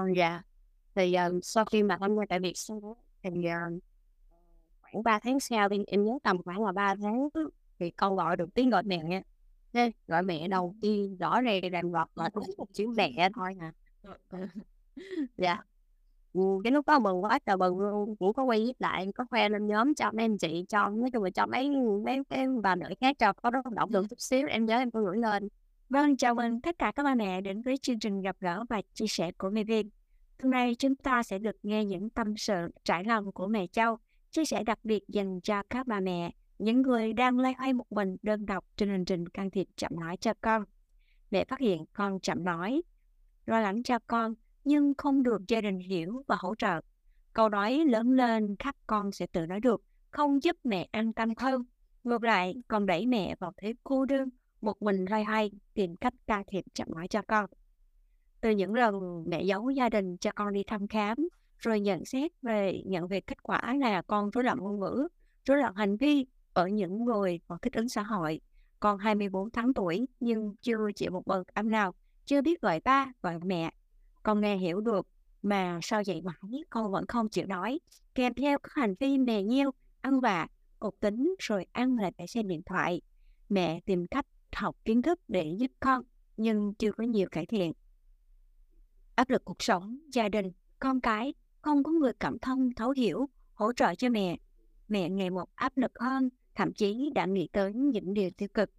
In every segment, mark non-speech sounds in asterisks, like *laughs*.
Ờ, dạ. Thì, ờ, sau khi mà tham gia tại Việt xong thì, ờ, khoảng 3 tháng sau thì em nhớ tầm khoảng là 3 tháng thì con gọi được tiếng gọi mẹ nha. Thế gọi mẹ đầu tiên rõ ràng ràng rọt là đúng một chữ mẹ thôi nè à. *laughs* Dạ. ừ, cái lúc đó mừng quá trời mừng luôn, cũng có quay clip lại, có khoe lên nhóm cho mấy anh chị, cho nói chung là cho mấy mấy cái bà nội khác cho có động động lực chút xíu, em nhớ em có gửi lên. Vâng, chào mừng tất cả các ba mẹ đến với chương trình gặp gỡ và chia sẻ của mẹ Viên. Hôm nay chúng ta sẽ được nghe những tâm sự trải lòng của mẹ Châu, chia sẻ đặc biệt dành cho các bà mẹ, những người đang loay hoay một mình đơn độc trên hành trình can thiệp chậm nói cho con. Mẹ phát hiện con chậm nói, lo lắng cho con, nhưng không được gia đình hiểu và hỗ trợ. Câu nói lớn lên khắp con sẽ tự nói được, không giúp mẹ an tâm hơn. Ngược lại, còn đẩy mẹ vào thế cô đơn, một mình loay hoay tìm cách can thiệp chậm nói cho con. Từ những lần mẹ giấu gia đình cho con đi thăm khám, rồi nhận xét về nhận về kết quả là con rối loạn ngôn ngữ, rối loạn hành vi ở những người còn thích ứng xã hội. Con 24 tháng tuổi nhưng chưa chịu một bậc âm nào, chưa biết gọi ba, gọi mẹ. Con nghe hiểu được mà sao vậy mãi con vẫn không chịu nói, kèm theo các hành vi mè nheo, ăn vạ, cục tính rồi ăn lại phải xem điện thoại. Mẹ tìm cách học kiến thức để giúp con nhưng chưa có nhiều cải thiện. Áp lực cuộc sống, gia đình, con cái, không có người cảm thông, thấu hiểu, hỗ trợ cho mẹ. Mẹ ngày một áp lực hơn, thậm chí đã nghĩ tới những điều tiêu cực.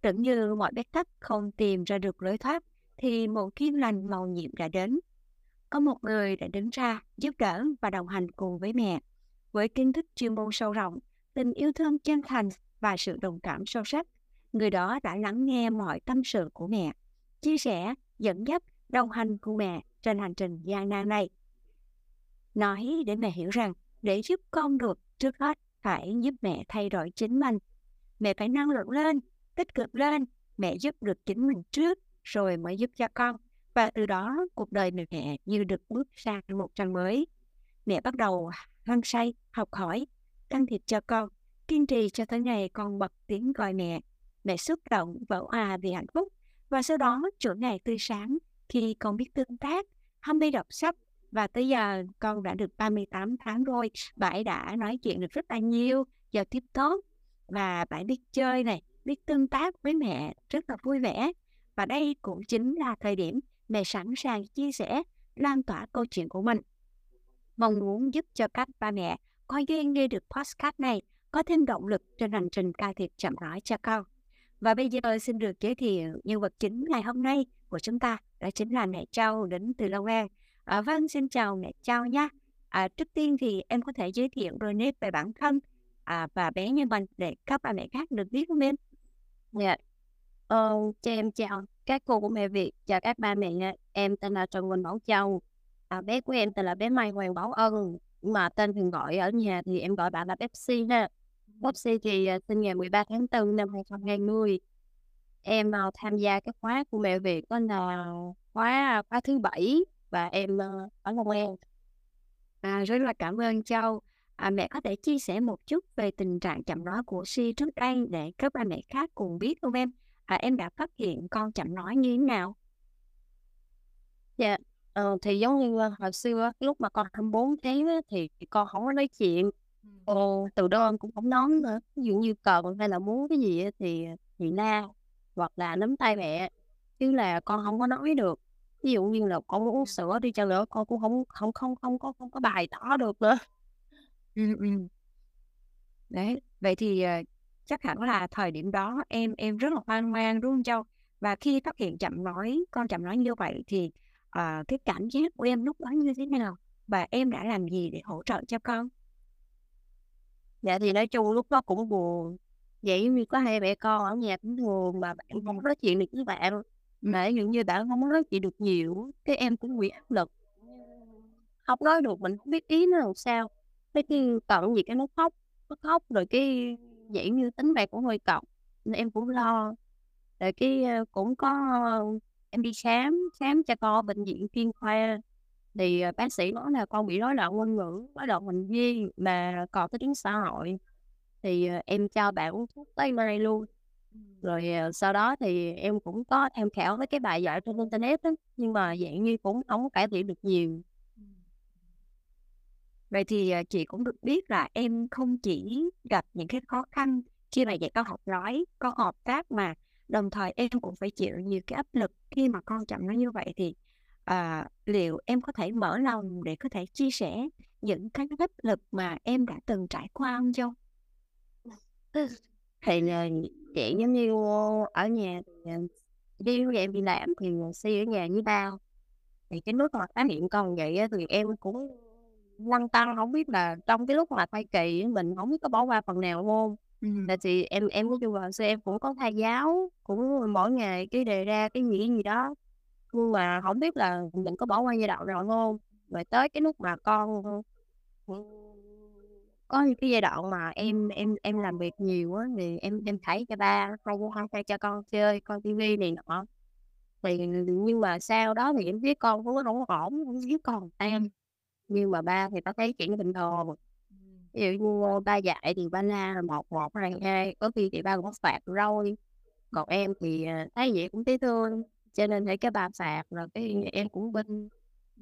Tưởng như mọi bế tắc không tìm ra được lối thoát, thì một thiên lành màu nhiệm đã đến. Có một người đã đứng ra giúp đỡ và đồng hành cùng với mẹ. Với kiến thức chuyên môn sâu rộng, tình yêu thương chân thành và sự đồng cảm sâu sắc, người đó đã lắng nghe mọi tâm sự của mẹ, chia sẻ, dẫn dắt, đồng hành cùng mẹ trên hành trình gian nan này. Nói để mẹ hiểu rằng, để giúp con được, trước hết phải giúp mẹ thay đổi chính mình. Mẹ phải năng lượng lên, tích cực lên, mẹ giúp được chính mình trước, rồi mới giúp cho con. Và từ đó, cuộc đời mẹ mẹ như được bước sang một trang mới. Mẹ bắt đầu hăng say, học hỏi, can thiệp cho con, kiên trì cho tới ngày con bật tiếng gọi mẹ. Mẹ xúc động, vỡ hòa à vì hạnh phúc. Và sau đó, chuỗi ngày tươi sáng, khi con biết tương tác, ham mê đọc sách, và tới giờ con đã được 38 tháng rồi, bà ấy đã nói chuyện được rất là nhiều, giao tiếp tốt, và bạn biết chơi này, biết tương tác với mẹ rất là vui vẻ. Và đây cũng chính là thời điểm mẹ sẵn sàng chia sẻ, lan tỏa câu chuyện của mình. Mong muốn giúp cho các ba mẹ có duyên nghe được podcast này có thêm động lực trên hành trình cai thiệp chậm rãi cho con. Và bây giờ xin được giới thiệu nhân vật chính ngày hôm nay của chúng ta, đó chính là mẹ Châu đến từ Long An. À, vâng, xin chào mẹ Châu nhé. À, trước tiên thì em có thể giới thiệu đôi nét về bản thân à, và bé như mình để các bà mẹ khác được biết không em? Dạ. Ờ, cho em chào các cô của mẹ Việt, chào các ba mẹ. Em tên là Trần Quỳnh Bảo Châu. À, bé của em tên là bé Mai Hoàng Bảo Ân. Mà tên thường gọi ở nhà thì em gọi bạn là Pepsi ha. Pepsi thì à, sinh ngày 13 tháng 4 năm 2020. Em uh, tham gia cái khóa của mẹ Việt đó là khóa khóa thứ bảy và em uh, ở Long An. À, rất là cảm ơn Châu. À, mẹ có thể chia sẻ một chút về tình trạng chậm nói của Si trước đây để các ba mẹ khác cùng biết không em? À, em đã phát hiện con chậm nói như thế nào? Dạ, ờ, thì giống như uh, hồi xưa lúc mà con 24 tháng thì con không có nói chuyện ừ từ đó em cũng không nói nữa. Ví dụ như cần hay là muốn cái gì á, thì thì la hoặc là nắm tay mẹ chứ là con không có nói được. Ví dụ như là con muốn uống sữa đi chăng nữa con cũng không không không không có không có bày tỏ được nữa. Ừ, ừ. Đấy, vậy thì ờ, chắc hẳn là thời điểm đó em em rất là hoang mang đúng không Châu? Và khi phát hiện chậm nói, con chậm nói như vậy thì uh, cái cảm giác của em lúc đó như thế nào? Và em đã làm gì để hỗ trợ cho con? Dạ thì nói chung lúc đó cũng buồn. Vậy như có hai mẹ con ở nhà cũng buồn mà bạn không nói chuyện được với bạn. Mà dụ như bạn không nói chuyện được nhiều, cái em cũng bị áp lực. Không nói được, mình không biết ý nó làm sao. Cái cái cận gì cái nó khóc, nó khóc rồi cái vậy như tính bạn cũng hơi cọc nên em cũng lo. Rồi cái uh, cũng có uh, em đi khám, khám cho con bệnh viện chuyên khoa thì à, bác sĩ nói là con bị rối loạn ngôn ngữ, rối loạn hành vi mà còn cái tiếng xã hội thì à, em cho bạn uống thuốc tới mai luôn. Rồi, à, sau đó thì em cũng có tham khảo mấy cái bài dạy trên internet đó nhưng mà dạng như cũng không có cải thiện được nhiều. Vậy thì, chị cũng được biết là em không chỉ gặp những cái khó khăn khi mà dạy con học nói, con hợp tác mà đồng thời em cũng phải chịu nhiều cái áp lực khi mà con chậm nói như vậy thì, à, liệu em có thể mở lòng để có thể chia sẻ những cái áp lực mà em đã từng trải qua hông Châu? Thì là dạng giống như, ở nhà thì, ờ, như em đi làm thì Si ở nhà với ba, thì cái lúc mà phát hiện con vậy thì em cũng lăn tăn hổng biết là trong cái lúc mà thai kỳ mình hổng biết có bỏ qua phần nào hông. Ừm. Tại thì em em nói chung là em cũng có thai giáo, cũng mỗi ngày cái đề ra cái gì, cái gì đó, nhưng mà không biết là mình có bỏ qua giai đoạn nào không, Rồi tới cái lúc mà con, có những cái giai đoạn mà em em em làm việc nhiều á thì em em thấy cho ba, không hông hay cho con chơi, coi tivi này nọ. Thì nhưng mà sau đó thì em thấy con cũng có đủ ổn, hông biết con em nhưng mà ba thì ta thấy chuyện bình thường. Ví dụ như, ba dạy thì ba la 1, 1, 2, 2, có khi thì ba cũng phạt rồi, còn em thì, à, thấy vậy cũng thấy thương, cho nên để cái ba phạt rồi cái em cũng bênh,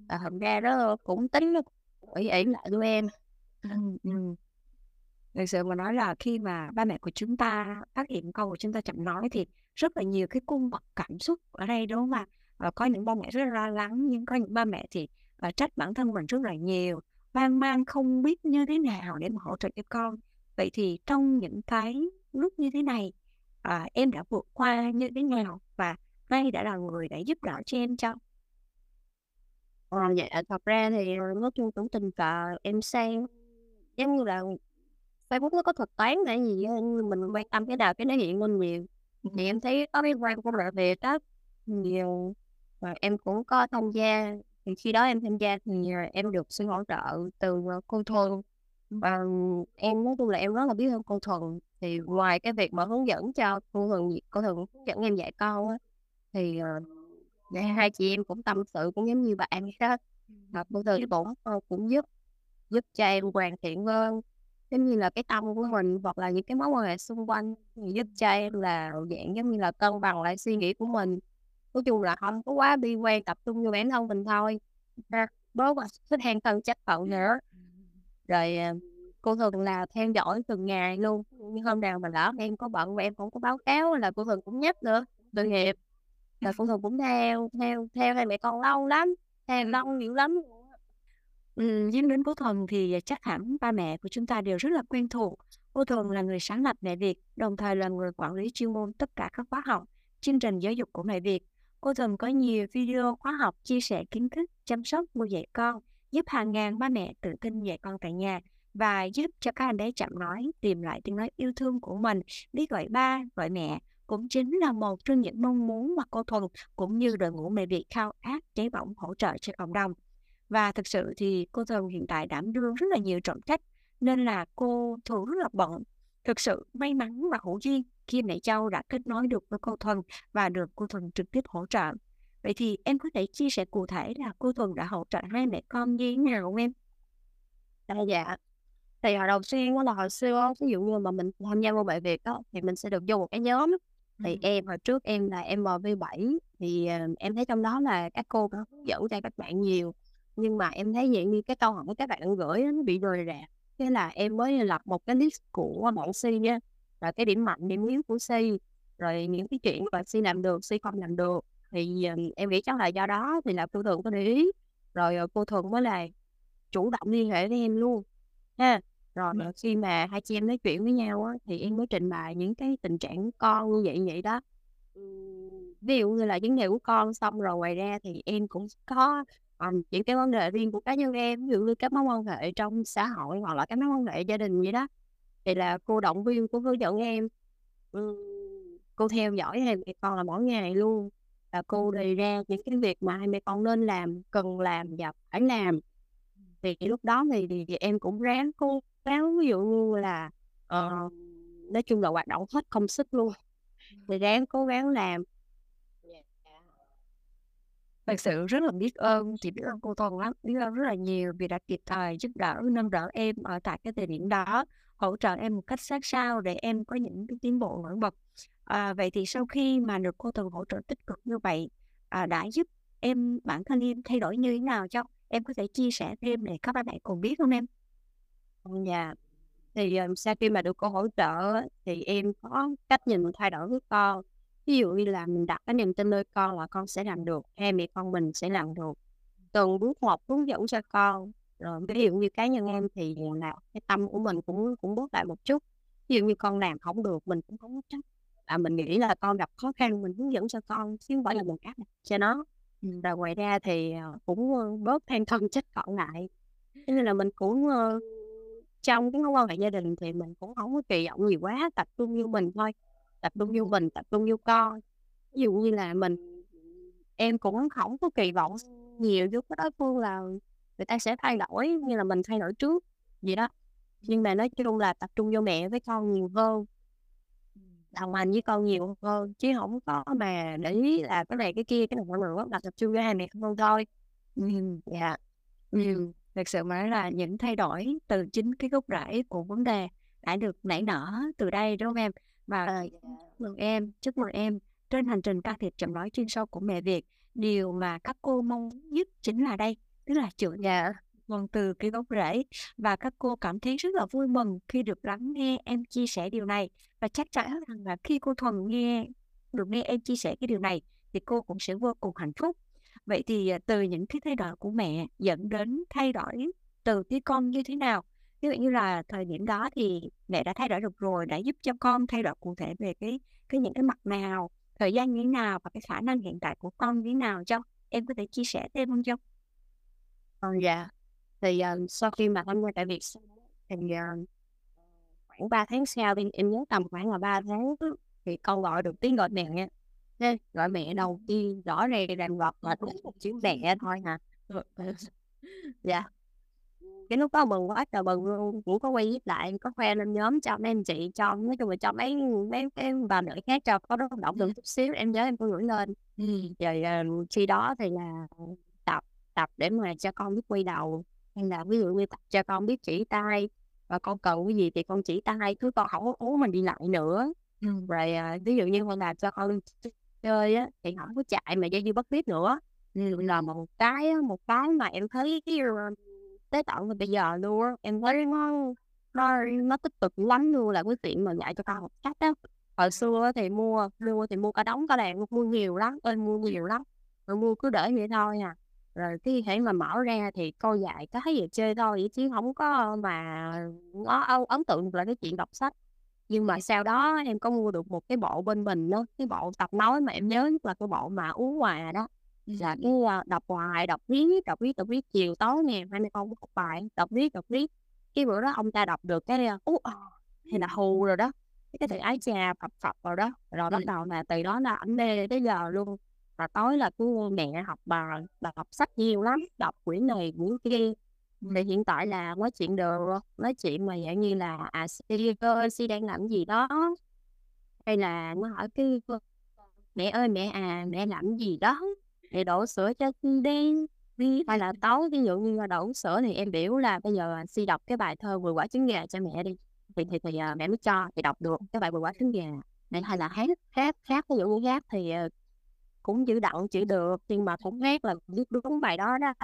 và thành ra nó cũng tính nó ỷ ỷ lại tụi em. Ừm, ừm. Thực sự mà nói là khi mà ba mẹ của chúng ta phát hiện con của chúng ta chậm nói thì rất là nhiều cái cung bậc cảm xúc ở đây, đúng hông ạ? Ờ, có những ba mẹ rất là lo lắng, nhưng có những ba mẹ thì, ờ, trách bản thân mình rất là nhiều, hoang mang không biết như thế nào để mà hỗ trợ cho con. Vậy thì trong những cái lúc như thế này, à, em đã vượt qua như thế nào và ai đã là người đã giúp đỡ cho em Châu? Ờ, dạ, thật ra thì, nói chung cũng tình cờ em xem, giống như là Facebook nó có thuật toán hay gì mình quan tâm cái nào cái nó hiện lên nhiều. Thì em thấy có cái quan của mẹ Việt á, nhiều, và em cũng có tham gia, thì khi đó em tham gia thì, em được sự hỗ trợ từ, ờ, cô Thuần. Và em nói chung là em rất là biết ơn cô Thuần, thì ngoài cái việc mà hướng dẫn cho cô Thuần cô Thuần hướng dẫn em dạy con á, thì, dạ hai chị em cũng tâm sự cũng giống như bạn vậy đó. Và cô Thuần cũng, cũng giúp giúp cho em hoàn thiện hơn, giống như là cái tâm của mình hoặc là những cái mối quan hệ xung quanh, giúp cho em là dạng giống như là cân bằng lại suy nghĩ của mình. Nói chung là hông có quá bi quan, tập trung vô bản thân mình thôi, bớt *laughs* thích than thân trách phận nữa. Rồi, ờ, cô Thuần là theo dõi từng ngày luôn, như hôm nào mà lỡ em có bận mà em hổng có báo cáo là cô Thuần cũng nhắc nữa, tội nghiệp. Là cô Thuần cũng theo theo theo hai mẹ con lâu lắm, theo lâu lắm luôn á. Ừm, nhắc đến cô Thuần thì, chắc hẳn ba mẹ của chúng ta đều rất là quen thuộc. Cô Thuần là người sáng lập Mẹ Việt, đồng thời là người quản lý chuyên môn tất cả các khóa học, chương trình giáo dục của Mẹ Việt. Cô Thuần có nhiều video khóa học chia sẻ kiến thức chăm sóc, nuôi dạy con, giúp hàng ngàn ba mẹ tự tin dạy con tại nhà và giúp cho các em bé chậm nói tìm lại tiếng nói yêu thương của mình, biết gọi ba, gọi mẹ, cũng chính là một trong những mong muốn mà cô Thuần cũng như đội ngũ Mẹ Việt khao khát, cháy bỏng hỗ trợ cho cộng đồng. Và thực sự thì cô Thuần hiện tại đảm đương rất là nhiều trọng trách, nên là cô thường rất là bận. Thực sự may mắn và hữu duyên khi mẹ Châu đã kết nối được với cô Thuần và được cô Thuần trực tiếp hỗ trợ. Vậy thì em có thể chia sẻ cụ thể là cô Thuần đã hỗ trợ hai mẹ con như thế nào không em? À, dạ. Thì hồi đầu tiên đó là hồi xưa ví dụ như mà mình tham gia vô Mẹ Việt đó thì mình sẽ được vô một cái nhóm. Thì em hồi trước em là MV7 thì, ờ, em thấy trong đó là các cô có hướng dẫn cho các bạn nhiều, nhưng mà em thấy dạng như cái câu hỏi các bạn gửi nó bị rời rạc. Thế là em mới lập một cái list của bọn Si á, là cái điểm mạnh, điểm yếu của Si, rồi những cái chuyện mà Si làm được, Si không làm được. Thì, ờ, em nghĩ chắc là do đó thì là cô Thuần có để ý, rồi, ờ, cô Thuần mới là chủ động liên hệ với em luôn, ha. Rồi, ờ, khi mà hai chị em nói chuyện với nhau á, thì em mới trình bày những cái tình trạng con như vậy, vậy đó. Ừm, ví dụ như là vấn đề của con, xong rồi ngoài ra thì em cũng có, ờ, những cái vấn đề riêng của cá nhân em, ví dụ như các mối quan hệ trong xã hội hoặc là các mối quan hệ gia đình vậy đó. Thì là cô động viên, cô hướng dẫn em, ừm, cô theo dõi mẹ con là mỗi ngày luôn, và cô đề ra những cái việc mà hai mẹ con nên làm, cần làm và phải làm. Thì lúc đó thì thì thì em cũng ráng cố gắng, ví dụ như là, ờ, nói chung là hoạt động hết công sức luôn, thì ráng cố gắng làm. Thật sự rất là biết ơn, chị biết ơn cô Thuần lắm, biết ơn rất là nhiều vì đã kịp thời giúp đỡ, nâng đỡ em ở tại cái thời điểm đó, hỗ trợ em một cách sát sao để em có những cái tiến bộ nổi bật. À, vậy thì sau khi mà được cô Thuần hỗ trợ tích cực như vậy, à, đã giúp em bản thân em thay đổi như thế nào cho Em có thể chia sẻ thêm để các bạn cùng biết không em? Dạ. Thì, ờ, sau khi mà được cô hỗ trợ thì em có cách nhìn thay đổi với con. Ví dụ như là mình đặt cái niềm tin nơi con là con sẽ làm được, hai mẹ con mình sẽ làm được. Từng bước một hướng dẫn cho con. Rồi ví dụ như cá nhân em thì là cái tâm của mình cũng cũng bớt lại một chút. Ví dụ như con làm không được mình cũng không trách. À, mình nghĩ là con gặp khó khăn mình hướng dẫn cho con chứ không phải là mình áp đặt cho nó. Ừ, rồi ngoài ra thì, ờ, cũng, ơ, bớt than thân trách phận lại. Cho nên là mình cũng, ơ, trong cái mối quan hệ gia đình thì mình cũng hổng có kỳ vọng gì quá, tập trung vô mình thôi, tập trung vô mình, tập trung vô con. Ví dụ như là mình em cũng hổng có kỳ vọng nhiều vô cái đối phương là người ta sẽ thay đổi như là mình thay đổi trước vậy đó. Nhưng mà nói chung là tập trung vô mẹ với con nhiều hơn đồng hành với con nhiều hơn, chứ hổng có mà để ý là cái này cái kia, cái này nữa, mà tập trung vô hai mẹ con thôi. Ừm, dạ. Ừm, thực sự mà nói là những thay đổi từ chính cái gốc rễ của vấn đề đã được nảy nở từ đây, đúng không em? Và dạ. mừng em, chúc mừng em trên hành trình can thiệp chậm nói chuyên sâu của mẹ Việt, điều mà các cô mong nhất chính là đây, tức là trưởng Dạ. nguồn từ cái gốc rễ và các cô cảm thấy rất là vui mừng khi được lắng nghe em chia sẻ điều này và chắc chắn rằng là khi cô Thuần nghe được nghe em chia sẻ cái điều này thì cô cũng sẽ vô cùng hạnh phúc. Vậy thì, à, từ những cái thay đổi của mẹ dẫn đến thay đổi từ phía con như thế nào? Ví dụ như là thời điểm đó thì mẹ đã thay đổi được rồi, đã giúp cho con thay đổi cụ thể về cái cái những cái mặt nào, thời gian như thế nào và cái khả năng hiện tại của con như thế nào cho Em có thể chia sẻ thêm không chông? Ừ, ờ, dạ. Thì, ờ, sau khi mà tham gia tại Việt xong thì, ờ, khoảng 3 tháng sau thì em nhớ tầm khoảng là 3 tháng thì con gọi được tiếng gọi mẹ. Gọi mẹ đầu tiên rõ ràng ràng rọt là đúng một chữ mẹ thôi à. *laughs* Dạ. Cái lúc đó mừng quá trời mừng luôn, cũng có quay clip lại, có khoe lên nhóm cho mấy anh chị, cho nói chung là cho mấy mấy cái bà nội khác cho có rất động lực chút xíu, em nhớ em có gửi lên. Ừm. Rồi, ờ, khi đó thì là tập tập để mà cho con biết quay đầu, hay là ví dụ như tập cho con biết chỉ tay, và con cần cái gì thì con chỉ tay, chứ con hổng có cố mình đi lại nữa. Ừm. Rồi, à, ví dụ như con làm cho con chơi á, thì không có chạy mà dây dưa bất tiếp nữa. Là một cái một cái mà em thấy cái, tới tận bây giờ luôn á, em thấy nó nó nó tích cực lắm luôn là cái chuyện mà dạy cho con học cách á. Hồi xưa thì mua mua thì mua cả đống cả đàn mua nhiều lắm, ơi mua nhiều lắm, rồi mua cứ để vậy thôi à. Rồi cái hễ mà mở ra thì cô dạy cái gì chơi thôi chứ không có mà nó âu ấn tượng là cái chuyện đọc sách. Nhưng mà sau đó em có mua được một cái bộ bên mình á, cái bộ tập nói mà em nhớ nhất là cái bộ mà uống quà đó, là cái, a, đọc hoài, đọc riết, đọc riết, đọc riết, chiều tối nè, hai mẹ con học bài, đọc riết, đọc riết. Cái bữa đó ông ta đọc được cái, a, ú, ờ, hay là hù rồi đó, cái từ ái chà, phập phập rồi đó, rồi bắt đầu là từ đó là ảnh mê tới giờ luôn. Và tối là cứ mẹ học bài, đọc sách nhiều lắm, đọc quyển này quyển kia. Thì hiện tại là nói chuyện được, nói chuyện mà dạng như là, à, "Si ơi, Si đang làm gì đó?" Hay là nó hỏi cái ờ, "Mẹ ơi, mẹ à, mẹ làm gì đó? để đổ sữa cho đi đi." Hay là tối ví dụ như là đổ sữa thì em biểu là "Bây giờ, Si đọc cái bài thơ vừa quả trứng gà" cho mẹ đi." Thì thì thì, ờ, mẹ mới cho, thì đọc được cái bài vừa quả trứng gà." Này hay là hát, hát hát ví dụ như hát thì, ờ, cũng chữ đặng, chữ được, nhưng mà cũng hát là biết đúng bài đó đó.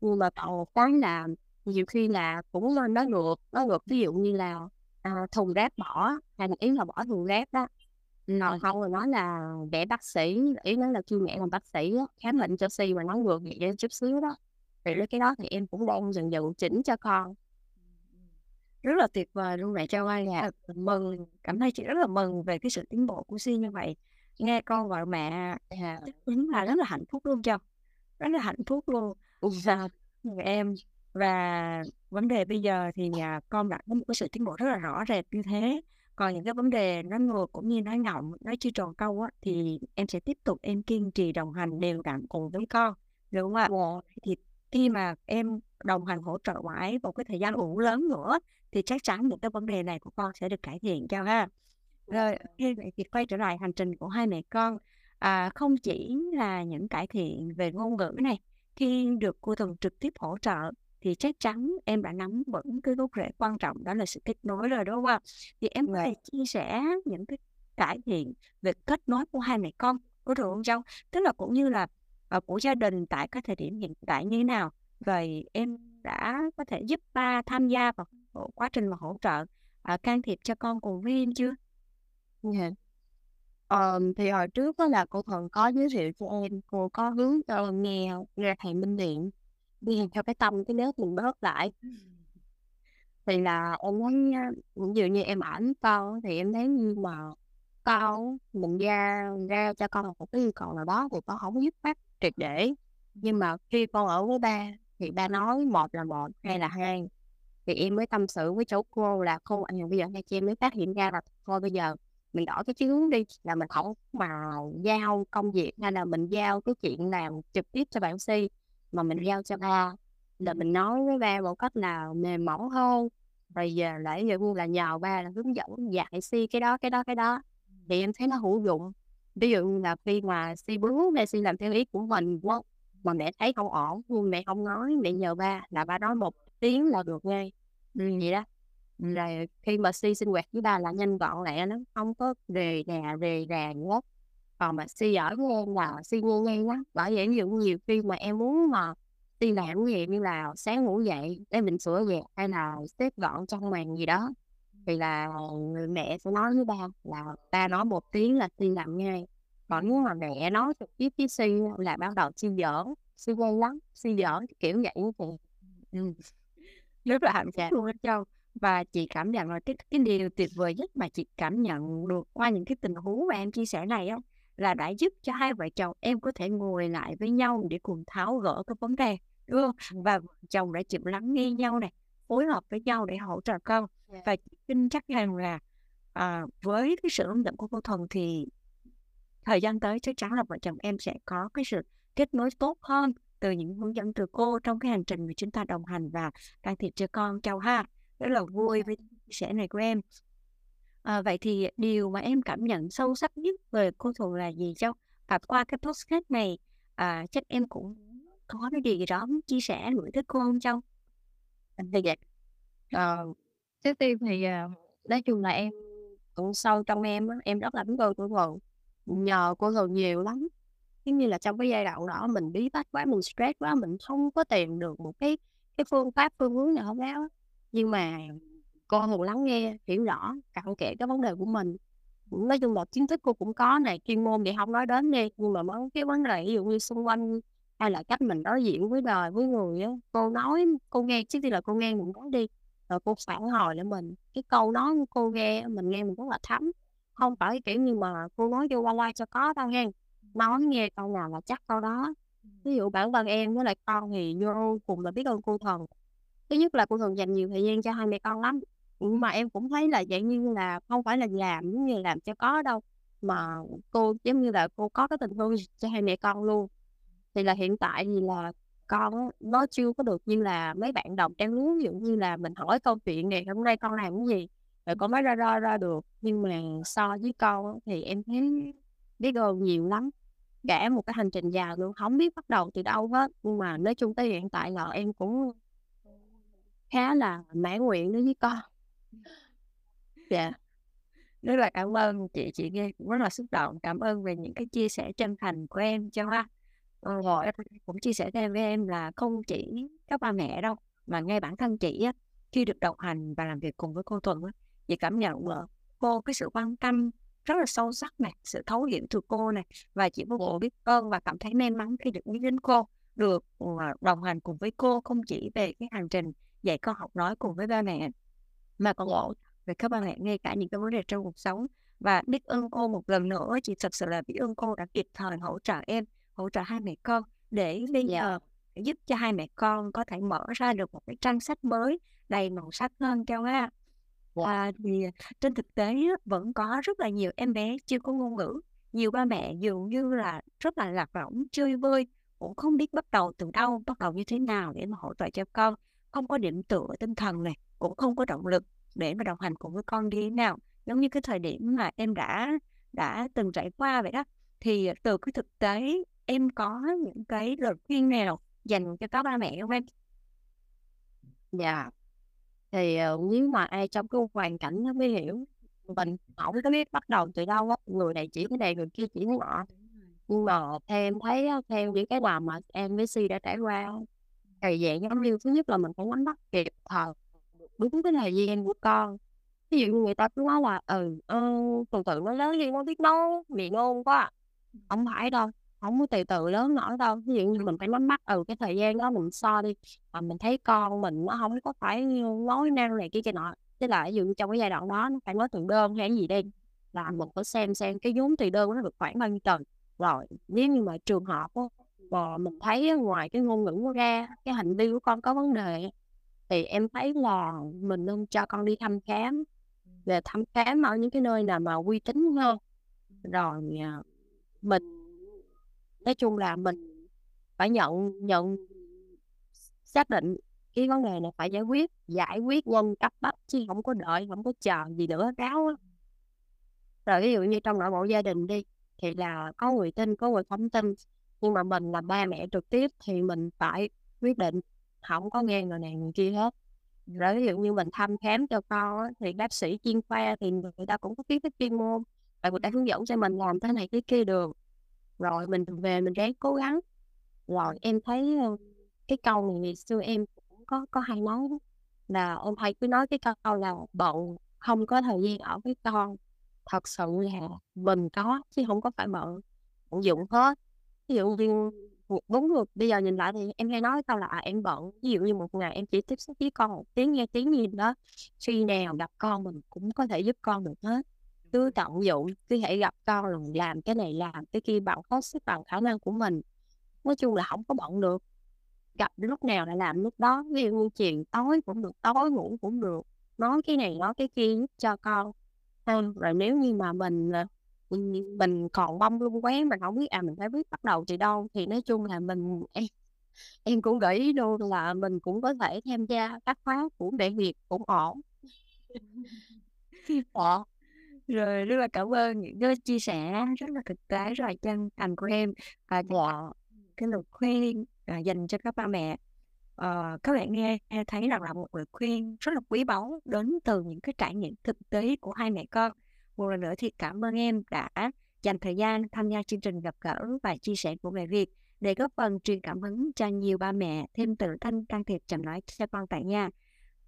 Nhưng mà còn một cái là nhiều khi là cũng nên nói ngược, nói ngược ví dụ như là, à, thùng rác bỏ, hay là ý là bỏ thùng rác đó. Còn không rồi nói là "Mẹ bác sĩ", ý nói là kêu mẹ làm bác sĩ á, khám bệnh cho Si mà nói ngược vậy chút xíu đó. Thì cái đó thì em cũng đang dần dần chỉnh cho con. Rất là tuyệt vời luôn mẹ ơi, dạ, mình mừng, cảm thấy chị rất là mừng về cái sự tiến bộ của Si như vậy. Nghe con gọi mẹ, Dạ. chắc đúng là rất là hạnh phúc luôn Châu, rất là hạnh phúc luôn. Và em và vấn đề bây giờ thì, à, con đã có một cái sự tiến bộ rất là rõ rệt như thế. Còn những cái vấn đề nó ngược cũng như nói ngọng, nói chưa tròn câu á, thì em sẽ tiếp tục em kiên trì đồng hành đều đặn cùng với con, được không ạ? Dạ. Thì khi mà em đồng hành hỗ trợ mãi một cái thời gian ủ lớn nữa thì chắc chắn những cái vấn đề này của con sẽ được cải thiện Châu ha. Rồi, ô kê, vậy thì quay trở lại hành trình của hai mẹ con. À, không chỉ là những cải thiện về ngôn ngữ này, khi được cô Thuần trực tiếp hỗ trợ thì chắc chắn em đã nắm vững cái gốc rễ quan trọng đó là sự kết nối rồi, đúng không? Thì em có thể chia sẻ những cái cải thiện về kết nối của hai mẹ con có được không Châu? Tức là cũng như là, ờ, của gia đình tại cái thời điểm hiện tại như thế nào? Rồi em đã có thể giúp ba tham gia vào quá trình mà hỗ trợ, à, can thiệp cho con cùng với em chưa? Dạ. Ờm, thì hồi trước á là cô thường có giới thiệu cho em, cô có hướng cho em nghe nghe thầy Minh Điện, đi theo cái tâm cái nếu mình bớt lại. Thì là em thấy á, à, ví dụ như em ảnh con á, thì em thấy như mà con mình ra ra cho con một cái yêu cầu nào đó thì con hổng dứt khoát triệt để. Nhưng mà khi con ở với ba thì ba nói một là một, hai là hai. Thì em mới tâm sự với chỗ cô là "Cô, bây giờ nghe chị em mới phát hiện ra là thôi bây giờ mình đổi cái chí hướng đi, là mình không mà giao công việc hay là mình giao cái chuyện làm trực tiếp cho bạn Si, mà mình giao cho ba. Là mình nói với ba một cách là mềm mỏng hơn, rồi giờ lại vừa vui là nhờ ba là hướng dẫn dạy Si cái đó, cái đó, cái đó." Thì em thấy nó hữu dụng. Ví dụ là khi mà Si bướng hay Si làm theo ý của mình quá mà mẹ thấy không ổn nhưng mẹ không nói, mẹ nhờ ba là ba nói một tiếng là được ngay. ừ. vậy đó. Rồi khi mà Si sinh hoạt với ba là nhanh gọn lẹ lắm, hông có rề rà, rề rà hết. Còn mà Si với em là Si nghe ngay lắm, bởi vậy ví dụ nhiều khi mà em muốn mà Si làm cái gì như là sáng ngủ dậy để mình sửa dẹp hay là xếp gọn trong màn gì đó, thì là người mẹ sẽ nói với ba là ba nói một tiếng là Si làm ngay. Còn nếu mà mẹ nói trực tiếp với Si là bắt đầu Si giỡn, Si ngây lắm, Si giỡn kiểu vậy á chị. Ừm. Rất là hạnh phúc Dạ. luôn Châu. Và chị cảm nhận là cái cái điều tuyệt vời nhất mà chị cảm nhận được qua những cái tình huống mà em chia sẻ này á, là đã giúp cho hai vợ chồng em có thể ngồi lại với nhau để cùng tháo gỡ cái vấn đề, đúng không? Và vợ chồng đã chịu lắng nghe nhau này, phối hợp với nhau để hỗ trợ con. Dạ. Và chị tin chắc rằng là, à, với cái sự hướng dẫn của cô Thuần thì thời gian tới chắc chắn là vợ chồng em sẽ có cái sự kết nối tốt hơn từ những hướng dẫn từ cô trong cái hành trình mà chúng ta đồng hành và can thiệp cho con Châu ha. Rất là vui với chia sẻ này của em. à, vậy thì điều mà em cảm nhận sâu sắc nhất về cô Thuần là gì Châu? Và qua cái podcast này, à, chắc em cũng có cái điều gì đó muốn chia sẻ gửi tới cô không, Châu? Thì vậy. Ờ, trước tiên thì, à, nói chung là em cũng sâu trong em em rất là biết ơn cô Thuần, nhờ cô Thuần nhiều lắm. Giống như là trong cái giai đoạn đó mình bí bách quá, mình stress quá, mình không có tìm được một cái cái phương pháp, phương hướng nào hết. Nhưng mà cô ngồi lắng nghe, hiểu rõ cặn kẽ cái vấn đề của mình. Nói chung là kiến thức cô cũng có này chuyên môn thì không nói đến đi, nhưng mà mấy cái vấn đề ví dụ như xung quanh hay là cách mình đối diện với đời, với người á, cô nói cô nghe trước tiên là cô nghe mình nói đi, rồi cô phản hồi lại mình. Cái câu nói của cô nghe mình nghe mình rất là thấm, không phải, kiểu như mà, cô nói cho qua loa cho có tao nghe nói nghe câu nào là chắc câu đó. Ví dụ bản thân em với lại con thì vô cùng là biết ơn cô thần Thứ nhất là cô Thuần dành nhiều thời gian cho hai mẹ con lắm, nhưng mà em cũng thấy là dạng như là hông phải là làm giống như làm cho có đâu, mà cô, giống như là, cô có cái tình thương cho hai mẹ con luôn. Thì là hiện tại thì là con nó chưa có được như là mấy bạn đồng trang lứa, ví dụ như là mình hỏi câu chuyện "Ngày hôm nay con làm cái gì?" Rồi con nói ra ra ra được, nhưng mà so với con thì em thấy biết ơn nhiều lắm. Cả một cái hành trình dài luôn, hổng biết bắt đầu từ đâu hết, nhưng mà nói chung tới hiện tại là em cũng khá là mãn nguyện đối với con. Dạ. Rất là cảm ơn chị, chị nghe cũng rất là xúc động. Cảm ơn về những cái chia sẻ chân thành của em cho ha. Rồi em cũng chia sẻ thêm với em là không chỉ các ba mẹ đâu, mà ngay bản thân chị á, khi được đồng hành và làm việc cùng với cô Thuận á, chị cảm nhận là cô cái sự quan tâm rất là sâu sắc này, sự thấu hiểu từ cô này, và chị vô cùng biết ơn và cảm thấy may mắn khi được biết đến cô, được, ờ, đồng hành cùng với cô không chỉ về cái hành trình dạy con học nói cùng với ba mẹ, mà còn hỗ về các ba mẹ ngay cả những cái vấn đề trong cuộc sống. Và biết ơn cô một lần nữa, chị thật sự là biết ơn cô đã kịp thời hỗ trợ em, hỗ trợ hai mẹ con để bây Dạ. giờ giúp cho hai mẹ con có thể mở ra được một cái trang sách mới đầy màu sắc hơn Châu ha. Dạ. À, thì trên thực tế á, vẫn có rất là nhiều em bé chưa có ngôn ngữ, nhiều ba mẹ dường như là rất là lạc lõng, chơi vơi, cũng không biết bắt đầu từ đâu, bắt đầu như thế nào để mà hỗ trợ cho con, không có điểm tựa tinh thần này, cũng không có động lực để mà đồng hành cùng với con đi thế nào. Giống như cái thời điểm mà em đã đã từng trải qua vậy đó. thì từ cái thực tế em có những cái lời khuyên nào dành cho các ba mẹ không em? Dạ. Thì, uh, nếu mà ai trong cái hoàn cảnh nó mới hiểu, mình không có biết bắt đầu từ đâu á, người này chỉ cái này, người kia chỉ cái nọ. Nhưng mà theo em thấy theo những cái quà mà em với Si đã trải qua thời thì dạng giống như thứ nhất là mình phải nắm bắt kịp thời đúng cái thời gian của con. Ví dụ như người ta cứ nói là, ừ, từ từ nó lớn đi nó biết nấu, mẹ ngon quá à. Phải đâu, không có từ từ lớn nổi đâu. Ví dụ như mình phải nắm bắt, ừ, cái thời gian đó mình so đi, mà mình thấy con mình nó không có phải nói năng này kia kia nọ, tức là ví dụ như trong cái giai đoạn đó nó phải nói từ đơn hay cái gì đi, là mình phải xem xem cái vốn từ đơn nó được khoảng bao nhiêu tuần Rồi nếu như mà trường hợp mà mình thấy ngoài cái ngôn ngữ nó ra, cái hành vi của con có vấn đề thì em thấy là mình nên cho con đi thăm khám, về thăm khám ở những cái nơi nào mà uy tín hơn. Rồi, à, mình nói chung là mình phải nhận nhận xác định cái vấn đề này phải giải quyết, giải quyết nhanh cấp bách chứ không có đợi, không có chờ gì nữa, ráo á. Rồi ví dụ như trong nội bộ gia đình đi, thì là có người tin, có người không tin, nhưng mà mình là ba mẹ trực tiếp thì mình phải quyết định, không có nghe người này người kia hết. Rồi ví dụ như mình thăm khám cho con á, thì bác sĩ chuyên khoa thì người ta cũng có kiến thức chuyên môn, và người ta hướng dẫn cho mình làm thế này thế kia được. Rồi mình về mình ráng cố gắng. Rồi em thấy, ờ, cái câu này ngày xưa em cũng có có hay nói đó, là ông thầy cứ nói cái câu là "Bận không có thời gian ở với con." Thật sự là mình có chứ không có phải bận, bận hết. Ví dụ như một bốn người bây giờ nhìn lại thì em hay nói cái là, à, em bận, ví dụ như một ngày em chỉ tiếp xúc với con một tiếng, nghe tiếng gì đó, khi nào gặp con mình cũng có thể giúp con được hết. Cứ tận dụng, cứ hãy gặp con là mình làm cái này, làm cái kia bằng hết sức, bằng khả năng của mình. Nói chung là không có bận được, gặp lúc nào là làm lúc đó, ví dụ như chiều tối cũng được, tối ngủ cũng được, nói cái này nói cái kia giúp cho con ha. Rồi nếu như mà mình, à, mình còn mông lung quá, mình hổng biết, à, mình phải biết bắt đầu từ đâu, thì nói chung là mình em em cũng gợi ý luôn là mình cũng có thể tham gia các khóa của mẹ Việt cũng ổn. *laughs* Ờ. Rồi, rất là cảm ơn những cái chia sẻ rất là thực tế, rất là chân thành của em, và Dạ. cái lời khuyên, à, dành cho các ba mẹ. Ờ, các bạn nghe thấy rằng là một lời khuyên rất là quý báu đến từ những cái trải nghiệm thực tế của hai mẹ con. Một lần nữa thì cảm ơn em đã dành thời gian tham gia chương trình gặp gỡ và chia sẻ của mẹ Việt để góp phần truyền cảm hứng cho nhiều ba mẹ thêm tự tin can thiệp chậm nói cho con tại nhà.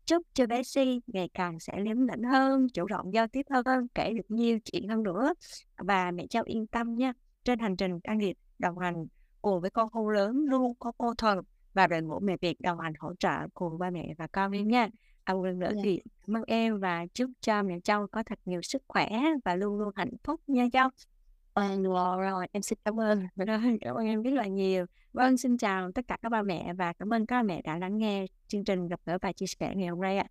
Chúc cho bé Si ngày càng sẽ liếm lĩnh hơn, chủ động giao tiếp hơn, kể được nhiều chuyện hơn nữa. Và mẹ cháu yên tâm nha, trên hành trình can thiệp đồng hành cùng với con khôn lớn luôn có cô Thuần và đội ngũ mẹ Việt đồng hành hỗ trợ cùng ba mẹ và con em nha. À, một lần nữa Dạ. thì cảm ơn em và chúc cho mẹ Châu có thật nhiều sức khỏe và luôn luôn hạnh phúc nha Châu. À, rồi, rồi, em xin cảm ơn. *laughs* Rồi, cảm ơn em rất là nhiều. Vâng, xin chào tất cả các ba mẹ và cảm ơn các ba mẹ đã lắng nghe chương trình gặp gỡ và chia sẻ ngày hôm nay ạ.